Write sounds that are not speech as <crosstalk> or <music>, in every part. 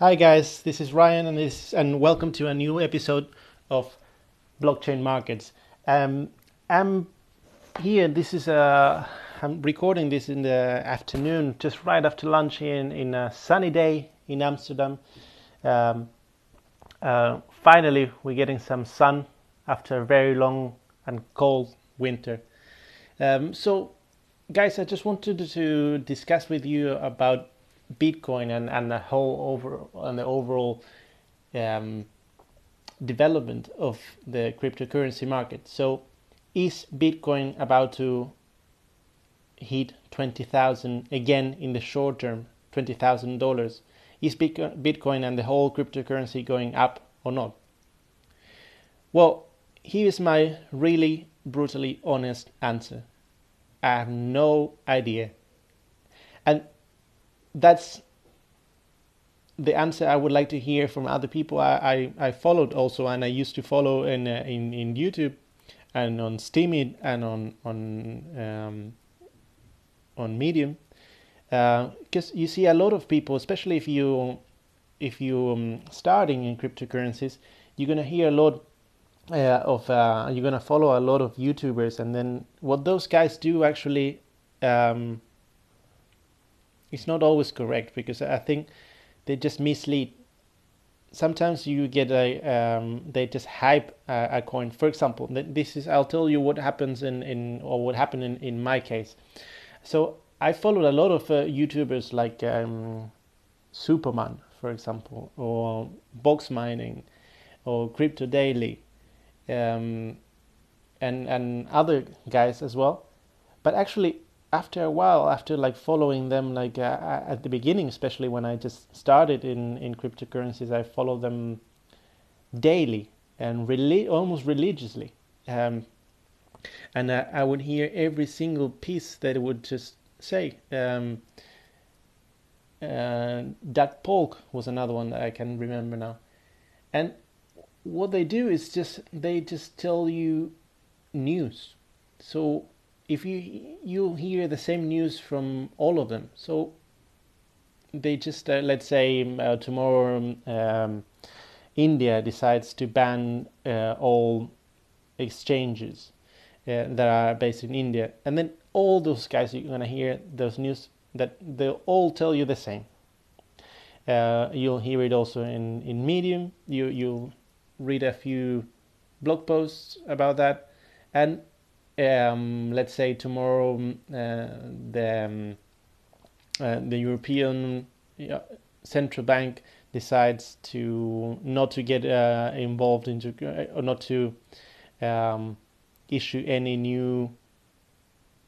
Hi guys, this is Ryan, and this and welcome to a new episode of Blockchain Markets. Um, I'm here. This is a. I'm recording this in the afternoon, just right after lunch in, in a sunny day in Amsterdam. Um, uh, finally, we're getting some sun after a very long and cold winter. Um, so, guys, I just wanted to discuss with you about Bitcoin and, and the whole over and the overall um, development of the cryptocurrency market. So, is Bitcoin about to hit twenty thousand again in the short term? Twenty thousand dollars. Is Bitcoin and the whole cryptocurrency going up or not? Well, here is my really brutally honest answer. I have no idea. And that's the answer I would like to hear from other people. I, I, I followed also and I used to follow in uh, in, in YouTube and on Steemit and on on um, on Medium. Because uh, you see a lot of people especially if you if you um, starting in cryptocurrencies you're gonna hear a lot uh, of uh, you're gonna follow a lot of YouTubers and then what those guys do actually um, it's not always correct because I think they just mislead. Sometimes you get a um, they just hype a, a, coin. For example, this is I'll tell you what happens in, in or what happened in, in my case. So I followed a lot of uh, YouTubers like um, Suppoman, for example, or Box Mining, or Crypto Daily, um, and and other guys as well. But actually, after a while, after like following them, like uh, at the beginning, especially when I just started in in cryptocurrencies, I followed them daily and really almost religiously. Um, and uh, I would hear every single piece that it would just say. Um, uh, Doug Polk was another one that I can remember now, and what they do is just they just tell you news. So if you you hear the same news from all of them, so they just uh, let's say um, uh, tomorrow um, India decides to ban uh, all exchanges uh, that are based in India, and then all those guys you're gonna hear those news that they'll all tell you the same. Uh, you'll hear it also in in Medium. You you'll read a few blog posts about that, and um, let's say tomorrow uh, the um, uh, the European central bank decides to not to get uh, involved into or not to um, issue any new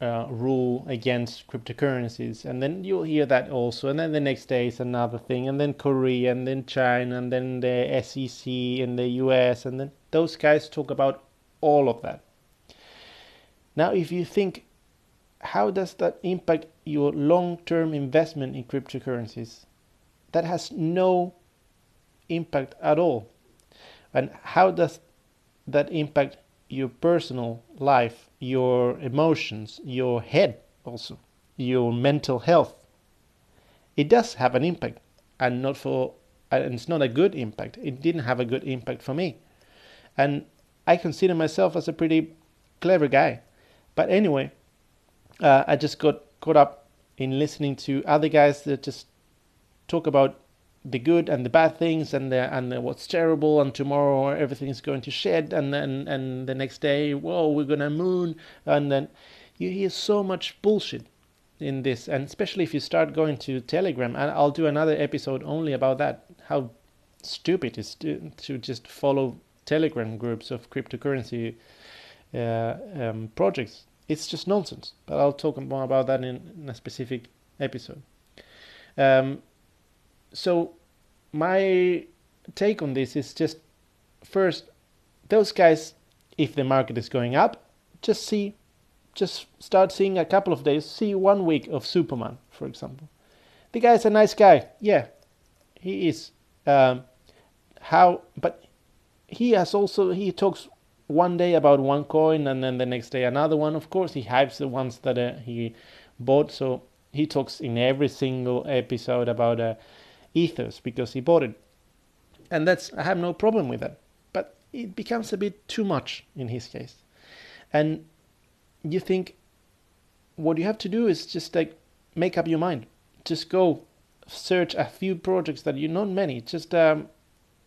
uh, rule against cryptocurrencies, and then you'll hear that also, and then the next day is another thing, and then Korea, and then China, and then the SEC in the US, and then those guys talk about all of that. Now, if you think, how does that impact your long term investment in cryptocurrencies? That has no impact at all. And how does that impact your personal life, your emotions, your head also, your mental health? It does have an impact, and not for and it's not a good impact. It didn't have a good impact for me. And I consider myself as a pretty clever guy. But anyway, uh, I just got caught up in listening to other guys that just talk about the good and the bad things and the and the, what's terrible and tomorrow everything is going to shed and then and the next day whoa we're gonna moon. And then you hear so much bullshit in this. And especially if you start going to telegram and i'll do another episode only about that how stupid it is to, to just follow telegram groups of cryptocurrency um, projects. It's just nonsense. But I'll talk more about that in, in a specific episode. Um, so my take on this is just first, those guys, if the market is going up, just see, just start seeing a couple of days, see one week of Suppoman, for example. The guy's a nice guy, yeah, he is. Um, how, but he has also he talks one day about one coin and then the next day another one. Of course, he hypes the ones that uh, he bought. So he talks in every single episode about uh, ethos because he bought it, and that's I have no problem with that. But it becomes a bit too much in his case, and you think what you have to do is just like make up your mind. Just go search a few projects that you not many, just um,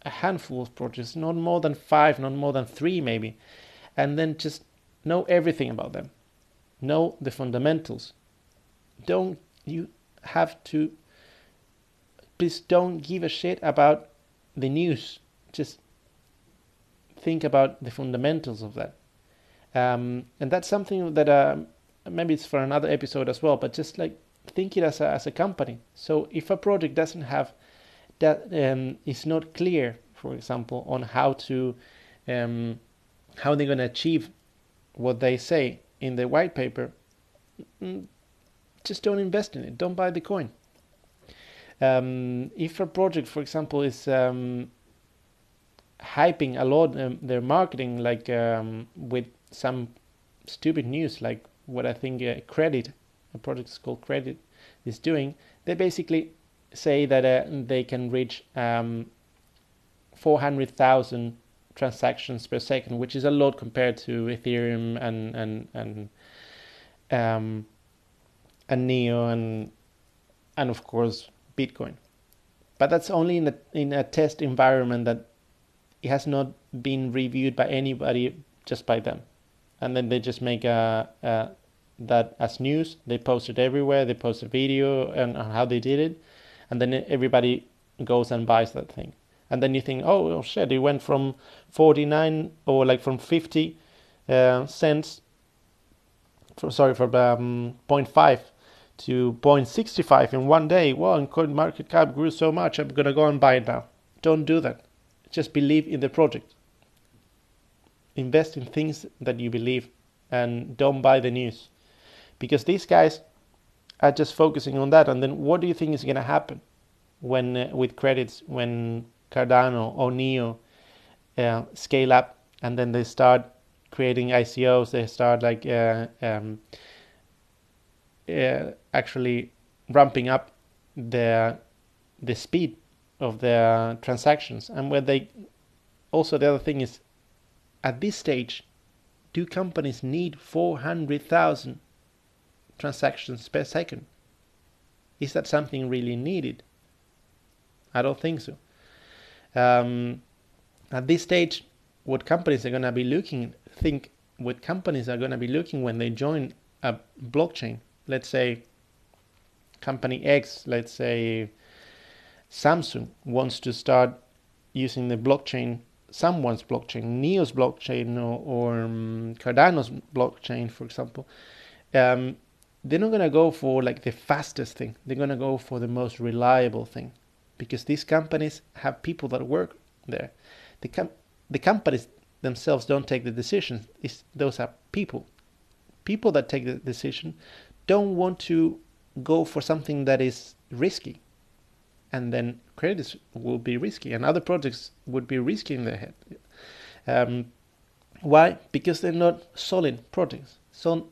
a handful of projects, not more than five, not more than three maybe, and then just know everything about them. Know the fundamentals. Don't you have to please don't give a shit about the news. Just think about the fundamentals of that. Um, and that's something that uh, maybe it's for another episode as well, but just like think it as a, as a company. So if a project doesn't have that um, is not clear, for example, on how to um, how they're going to achieve what they say in the white paper, mm, just don't invest in it. Don't buy the coin. Um, if a project, for example, is um, hyping a lot um, their marketing, like um, with some stupid news, like what I think uh, Credit, a project called Credit, is doing, they basically say that uh, they can reach um, 400,000 transactions per second, which is a lot compared to Ethereum and and and um, and Neo and and of course Bitcoin. But that's only in a in a test environment that it has not been reviewed by anybody, just by them, and then they just make a, a that as news. They post it everywhere. They post a video and how they did it, and then everybody goes and buys that thing. And then you think, oh, oh shit, it went from 49 or like from 50 uh, cents, for, sorry, from um, 0.5 to 0.65 in one day. Well, and coin market cap grew so much, I'm gonna go and buy it now. Don't do that. Just believe in the project. Invest in things that you believe, and don't buy the news because these guys are just focusing on that. And then what do you think is going to happen when uh, with credits when Cardano or Neo uh, scale up and then they start creating ICOs? They start like uh, um, uh, actually ramping up the the speed of their transactions and where they also the other thing is at this stage do companies need 400,000 transactions per second. Is that something really needed? I don't think so. Um, at this stage, what companies are going to be looking, think what companies are going to be looking when they join a blockchain. Let's say company X, let's say Samsung wants to start using the blockchain, someone's blockchain, Neo's blockchain, or, or um, Cardano's blockchain, for example. Um, they're not going to go for like the fastest thing. They're going to go for the most reliable thing because these companies have people that work there. The, com- the companies themselves don't take the decisions. It's, those are people. People that take the decision don't want to go for something that is risky. And then credits will be risky and other projects would be risky in their head. Um, why? Because they're not solid projects. So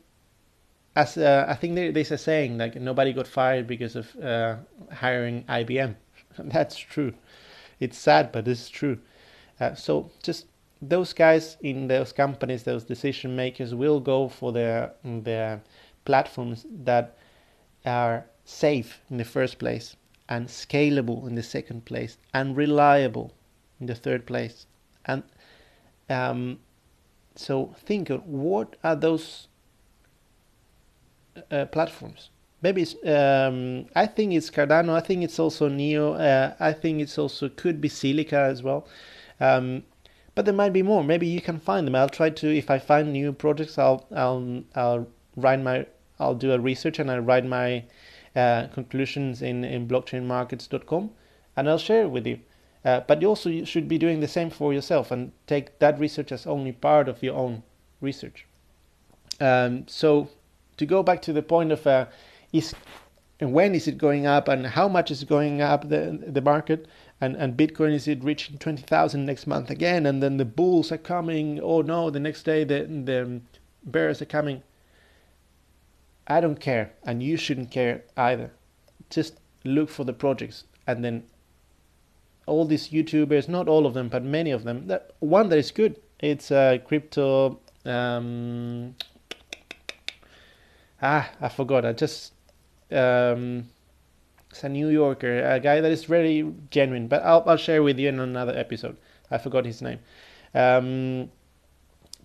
as uh, I think there, there's a saying like nobody got fired because of uh, hiring IBM. <laughs> That's true. It's sad, but it's true. Uh, so just those guys in those companies, those decision makers, will go for their their platforms that are safe in the first place and scalable in the second place and reliable in the third place. And um, so think what are those uh, platforms. Maybe it's, um, I think it's Cardano. I think it's also Neo. Uh, I think it's also could be Zilliqa as well. Um, but there might be more. Maybe you can find them. I'll try to. If I find new projects, I'll I'll I'll write my. I'll do a research and I'll write my uh, conclusions in in blockchainmarkets.com and I'll share it with you. Uh, but you also should be doing the same for yourself and take that research as only part of your own research. Um, so to go back to the point of uh, is when is it going up and how much is going up the the market and and Bitcoin is it reaching twenty thousand next month again and then the bulls are coming oh no the next day the the bears are coming. I don't care and you shouldn't care either. Just look for the projects and then all these YouTubers, not all of them, but many of them. That one that is good. It's uh, crypto. Um, ah, I forgot. I just um, it's a New Yorker, a guy that is very genuine. But I'll I'll share with you in another episode. I forgot his name. Um,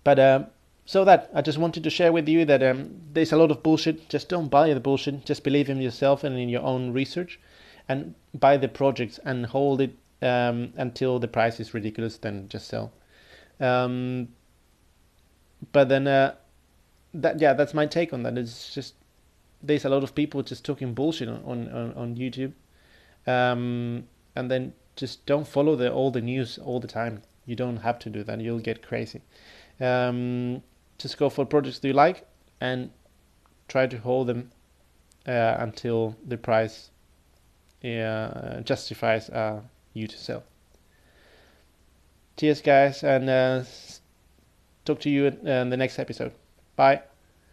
but um, so that I just wanted to share with you that um, there's a lot of bullshit. Just don't buy the bullshit. Just believe in yourself and in your own research, and buy the projects and hold it um, until the price is ridiculous. Then just sell. Um, but then uh, that yeah, that's my take on that. It's just there's a lot of people just talking bullshit on on, on YouTube, um, and then just don't follow the all the news all the time. You don't have to do that. You'll get crazy. Um, just go for projects that you like and try to hold them uh, until the price uh, justifies uh, you to sell. Cheers, guys, and uh, talk to you in the next episode. Bye.